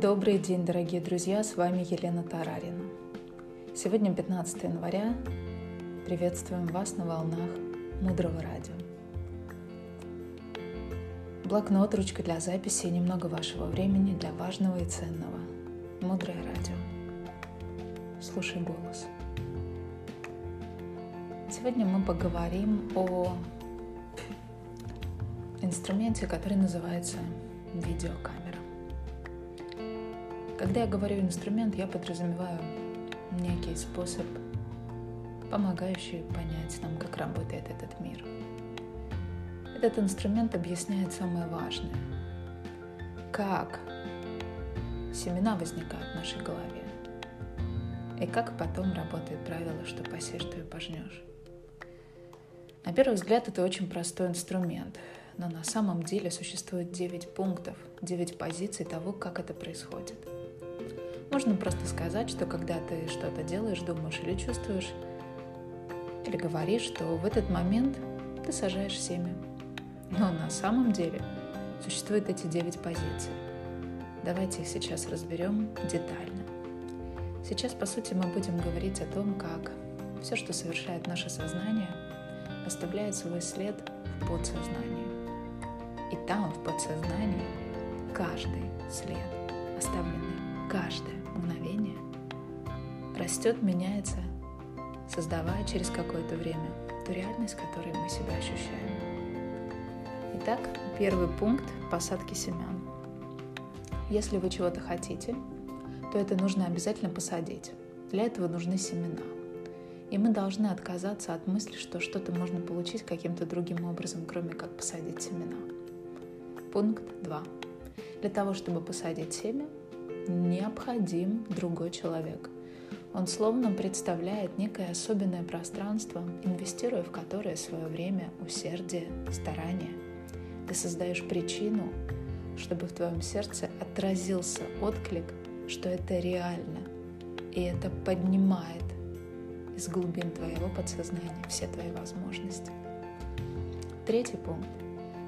Добрый день, дорогие друзья, с вами Елена Тарарина. Сегодня 15 января. Приветствуем вас на волнах Мудрого Радио. Блокнот, ручка для записи и немного вашего времени для важного и ценного. Мудрое Радио. Слушай голос. Сегодня мы поговорим о инструменте, который называется видеокамера. Когда я говорю инструмент, я подразумеваю некий способ, помогающий понять нам, как работает этот мир. Этот инструмент объясняет самое важное. Как семена возникают в нашей голове. И как потом работает правило, что посеешь, то и пожнешь. На первый взгляд это очень простой инструмент, но на самом деле существует 9 пунктов, 9 позиций того, как это происходит – можно просто сказать, что когда ты что-то делаешь, думаешь или чувствуешь, или говоришь, что в этот момент ты сажаешь семя. Но на самом деле существуют эти девять позиций. Давайте их сейчас разберем детально. Сейчас, по сути, мы будем говорить о том, как все, что совершает наше сознание, оставляет свой след в подсознании. И там, в подсознании, каждый след, оставленный каждое мгновение растет, меняется, создавая через какое-то время ту реальность, которой мы себя ощущаем. Итак, первый пункт посадки семян. Если вы чего-то хотите, то это нужно обязательно посадить. Для этого нужны семена. И мы должны отказаться от мысли, что что-то можно получить каким-то другим образом, кроме как посадить семена. Пункт 2. Для того, чтобы посадить семя, необходим другой человек. Он словно представляет некое особенное пространство, инвестируя в которое свое время, усердие, старание. Ты создаешь причину, чтобы в твоем сердце отразился отклик, что это реально, и это поднимает из глубин твоего подсознания все твои возможности. Третий пункт.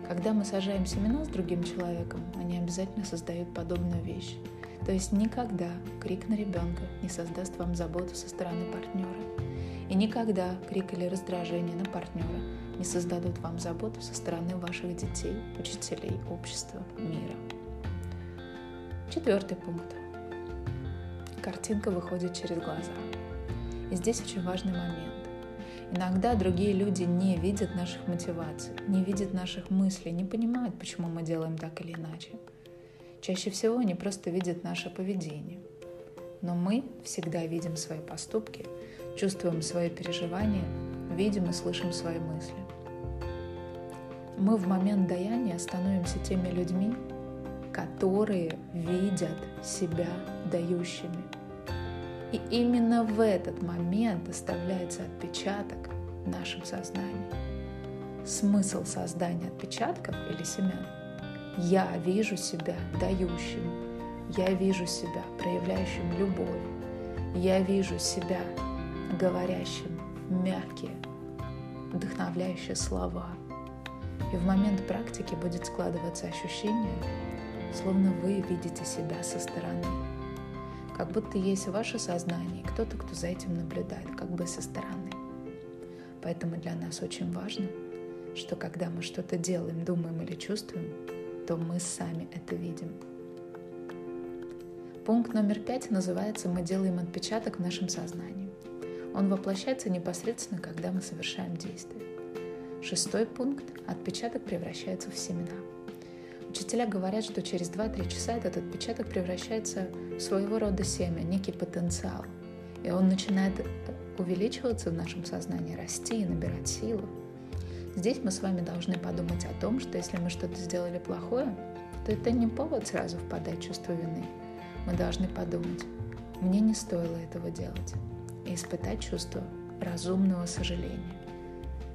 Когда мы сажаем семена с другим человеком, они обязательно создают подобную вещь. То есть никогда крик на ребенка не создаст вам заботу со стороны партнера. И никогда крик или раздражение на партнера не создадут вам заботу со стороны ваших детей, учителей, общества, мира. Четвертый пункт. Картинка выходит через глаза. И здесь очень важный момент. Иногда другие люди не видят наших мотиваций, не видят наших мыслей, не понимают, почему мы делаем так или иначе. Чаще всего они просто видят наше поведение. Но мы всегда видим свои поступки, чувствуем свои переживания, видим и слышим свои мысли. Мы в момент даяния становимся теми людьми, которые видят себя дающими. И именно в этот момент оставляется отпечаток в нашем сознании. Смысл создания отпечатков или семян – я вижу себя дающим. Я вижу себя проявляющим любовь. Я вижу себя говорящим мягкие, вдохновляющие слова. И в момент практики будет складываться ощущение, словно вы видите себя со стороны. Как будто есть ваше сознание, кто-то, кто за этим наблюдает, как бы со стороны. Поэтому для нас очень важно, что когда мы что-то делаем, думаем или чувствуем, то мы сами это видим. Пункт номер пять называется «Мы делаем отпечаток в нашем сознании». Он воплощается непосредственно, когда мы совершаем действие. Шестой пункт – отпечаток превращается в семена. Учителя говорят, что через 2-3 часа этот отпечаток превращается в своего рода семя, некий потенциал. И он начинает увеличиваться в нашем сознании, расти и набирать силу. Здесь мы с вами должны подумать о том, что если мы что-то сделали плохое, то это не повод сразу впадать в чувство вины. Мы должны подумать, мне не стоило этого делать, и испытать чувство разумного сожаления.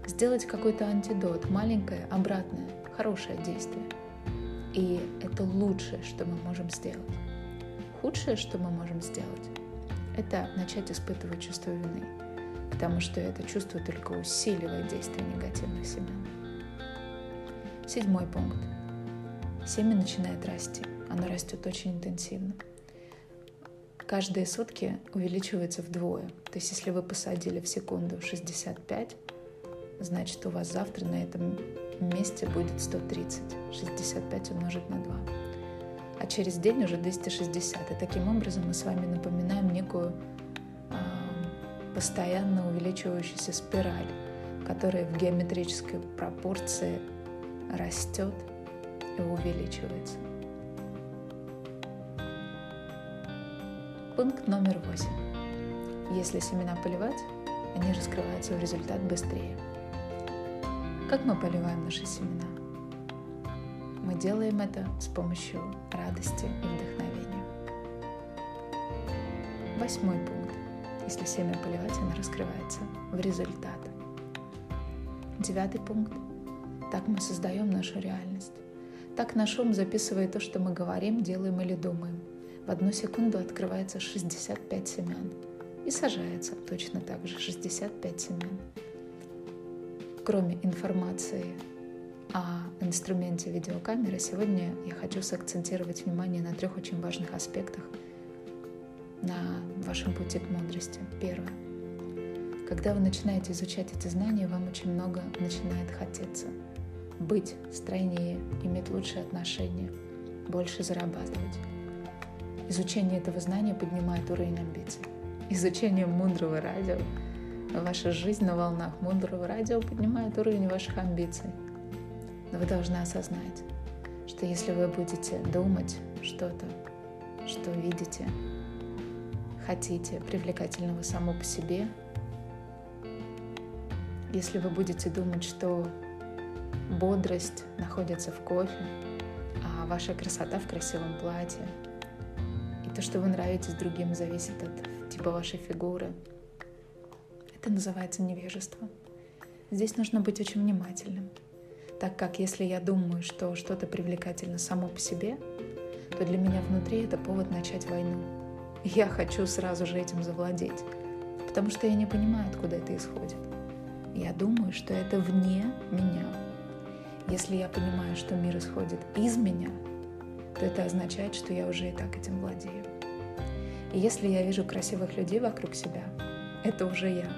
Сделать какой-то антидот, маленькое, обратное, хорошее действие. И это лучшее, что мы можем сделать. Худшее, что мы можем сделать, это начать испытывать чувство вины потому что это чувство только усиливает действие негативных семян. Седьмой пункт. Семя начинает расти. оно растет очень интенсивно. Каждые сутки увеличивается вдвое. То есть если вы посадили в секунду 65, значит у вас завтра на этом месте будет 130. 65 умножить на 2. А через день уже 260. И таким образом мы с вами напоминаем некую постоянно увеличивающуюся спираль, которая в геометрической пропорции растет и увеличивается. Пункт номер восемь. Если семена поливать, они раскрываются в результат быстрее. Как мы поливаем наши семена? Мы делаем это с помощью радости и вдохновения. Восьмой пункт. Если семя поливать, оно раскрывается в результат. Девятый пункт. Так мы создаем нашу реальность. Так наш ум записывает то, что мы говорим, делаем или думаем. В одну секунду открывается 65 семян и сажается точно так же 65 семян кроме информации о инструменте видеокамеры, сегодня я хочу сакцентировать внимание на трех очень важных аспектах на вашем пути к мудрости. Первое. Когда вы начинаете изучать эти знания, вам очень много начинает хотеться быть стройнее, иметь лучшие отношения, больше зарабатывать. Изучение этого знания поднимает уровень амбиций. Изучение мудрого радио Ваша жизнь на волнах мудрого радио поднимает уровень ваших амбиций. Но вы должны осознать, что если вы будете думать что-то, что видите, хотите, привлекательного само по себе, если вы будете думать, что бодрость находится в кофе, а ваша красота в красивом платье, и то, что вы нравитесь другим, зависит от типа вашей фигуры – это называется невежество. Здесь нужно быть очень внимательным, так как если я думаю, что что-то привлекательно само по себе, то для меня внутри это повод начать войну. Я хочу сразу же этим завладеть, потому что я не понимаю, откуда это исходит. Я думаю, что это вне меня. Если я понимаю, что мир исходит из меня, то это означает, что я уже и так этим владею. И если я вижу красивых людей вокруг себя, это уже я.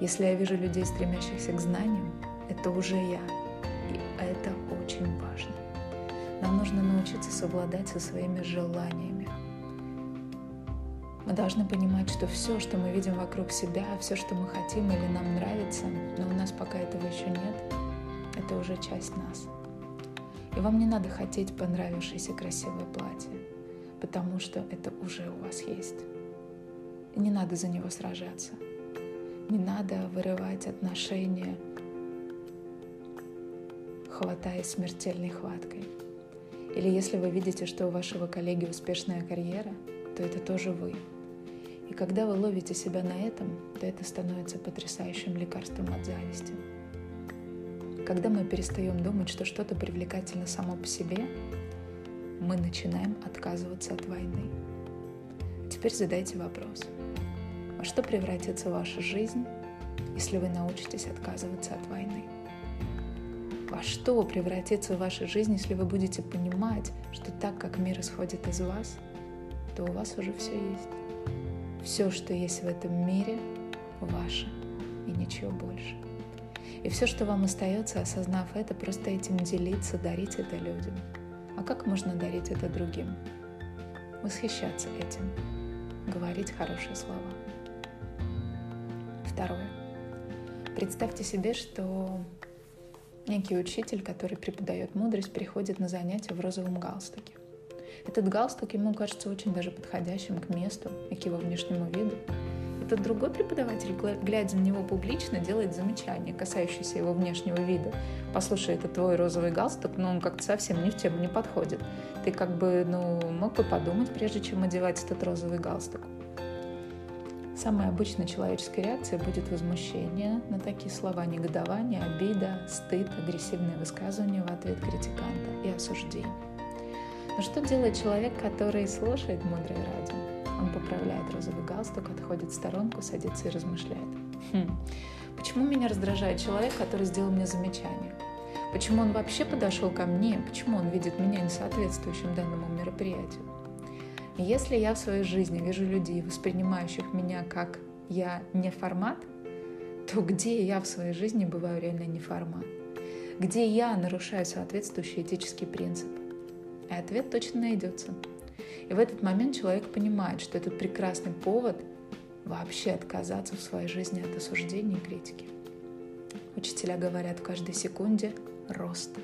Если я вижу людей, стремящихся к знаниям, это уже я. И это очень важно. Нам нужно научиться совладать со своими желаниями. Мы должны понимать, что все, что мы видим вокруг себя, все, что мы хотим или нам нравится, но у нас пока этого еще нет, это уже часть нас. И вам не надо хотеть понравившееся красивое платье, потому что это уже у вас есть. И не надо за него сражаться – не надо вырывать отношения, хватаясь смертельной хваткой. Или если вы видите, что у вашего коллеги успешная карьера, то это тоже вы. И когда вы ловите себя на этом, то это становится потрясающим лекарством от зависти. Когда мы перестаем думать, что что-то привлекательно само по себе, мы начинаем отказываться от войны. Теперь задайте вопрос – во что превратится ваша жизнь, если вы научитесь отказываться от войны? Во что превратится ваша жизнь, если вы будете понимать, что так как мир исходит из вас, то у вас уже все есть. Все, что есть в этом мире, ваше и ничего больше. И все, что вам остается, осознав это, просто этим делиться, дарить это людям. А как можно дарить это другим? Восхищаться этим, говорить хорошие слова. Второе. Представьте себе, что некий учитель, который преподает мудрость, приходит на занятия в розовом галстуке. Этот галстук ему кажется очень даже подходящим к месту и к его внешнему виду. Этот другой преподаватель, глядя на него публично, делает замечание, касающееся его внешнего вида. Послушай, это твой розовый галстук, но он как-то совсем не в тему не подходит. Ты как бы, ну, мог бы подумать, прежде чем одевать этот розовый галстук. Самой обычной человеческой реакцией будет возмущение на такие слова, негодование, обида, стыд, агрессивные высказывания в ответ критиканта и осуждение. Но что делает человек, который слушает мудрое радио? Он поправляет розовый галстук, отходит в сторонку, садится и размышляет. Хм, почему меня раздражает человек, который сделал мне замечание? Почему он вообще подошел ко мне? Почему он видит меня несоответствующим данному мероприятию? Если я в своей жизни вижу людей, воспринимающих меня как я не формат, то где я в своей жизни бываю реально не формат? Где я нарушаю соответствующий этический принцип? И ответ точно найдется. И в этот момент человек понимает, что это прекрасный повод вообще отказаться в своей жизни от осуждения и критики. Учителя говорят в каждой секунде роста.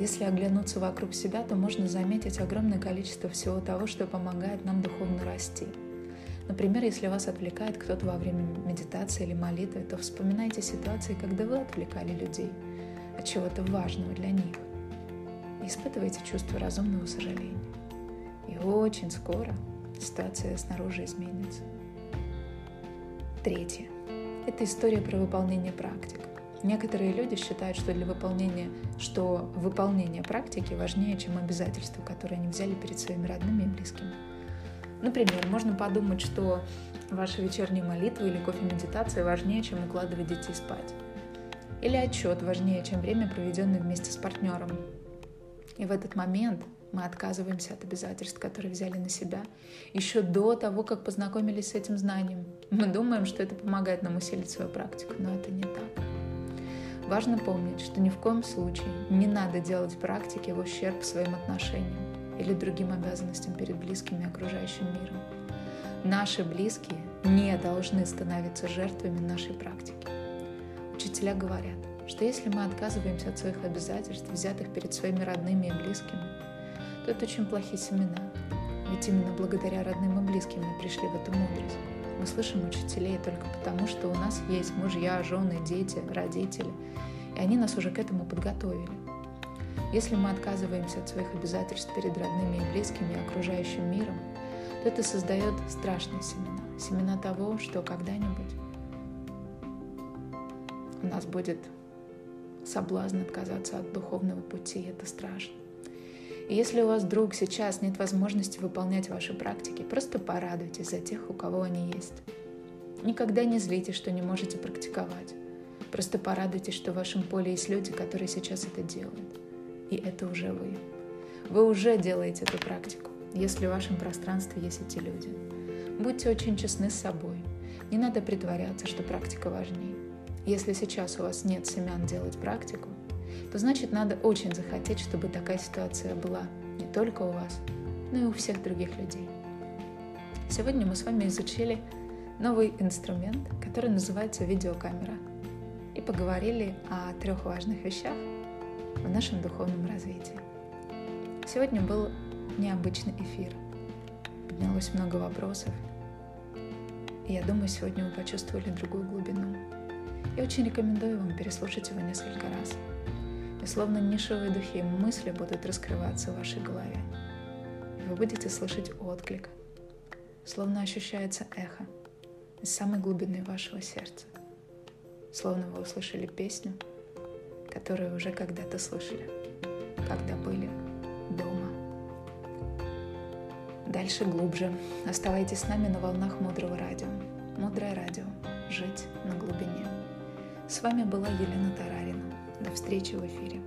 Если оглянуться вокруг себя, то можно заметить огромное количество всего того, что помогает нам духовно расти – Например, если вас отвлекает кто-то во время медитации или молитвы, то вспоминайте ситуации, когда вы отвлекали людей от чего-то важного для них. И испытывайте чувство разумного сожаления. И очень скоро ситуация снаружи изменится. Третье. Это история про выполнение практик. Некоторые люди считают, что для выполнения, что выполнение практики важнее, чем обязательства, которые они взяли перед своими родными и близкими. Например, можно подумать, что ваша вечерняя молитва или кофе-медитация важнее, чем укладывать детей спать. Или отчет важнее, чем время, проведенное вместе с партнером. И в этот момент мы отказываемся от обязательств, которые взяли на себя, еще до того, как познакомились с этим знанием. Мы думаем, что это помогает нам усилить свою практику, но это не так. Важно помнить, что ни в коем случае не надо делать практики в ущерб своим отношениям или другим обязанностям перед близкими и окружающим миром. Наши близкие не должны становиться жертвами нашей практики. Учителя говорят, что если мы отказываемся от своих обязательств, взятых перед своими родными и близкими, то это очень плохие семена. Ведь именно благодаря родным и близким мы пришли в эту мудрость. Мы слышим учителей только потому, что у нас есть мужья, жены, дети, родители, и они нас уже к этому подготовили. Если мы отказываемся от своих обязательств перед родными и близкими и окружающим миром, то это создает страшные семена. Семена того, что когда-нибудь у нас будет соблазн отказаться от духовного пути, это страшно. И если у вас вдруг сейчас нет возможности выполнять ваши практики, просто порадуйтесь за тех, у кого они есть. Никогда не злитесь, что не можете практиковать. Просто порадуйтесь, что в вашем поле есть люди, которые сейчас это делают и это уже вы. Вы уже делаете эту практику, если в вашем пространстве есть эти люди. Будьте очень честны с собой. Не надо притворяться, что практика важнее. Если сейчас у вас нет семян делать практику, то значит надо очень захотеть, чтобы такая ситуация была не только у вас, но и у всех других людей. Сегодня мы с вами изучили новый инструмент, который называется видеокамера, и поговорили о трех важных вещах, в нашем духовном развитии. Сегодня был необычный эфир. Поднялось много вопросов. И я думаю, сегодня вы почувствовали другую глубину. Я очень рекомендую вам переслушать его несколько раз. И словно нишевые духи мысли будут раскрываться в вашей голове. И вы будете слышать отклик, словно ощущается эхо из самой глубины вашего сердца. Словно вы услышали песню — которые уже когда-то слышали, когда были дома. Дальше глубже. Оставайтесь с нами на волнах Мудрого Радио. Мудрое Радио. Жить на глубине. С вами была Елена Тарарина. До встречи в эфире.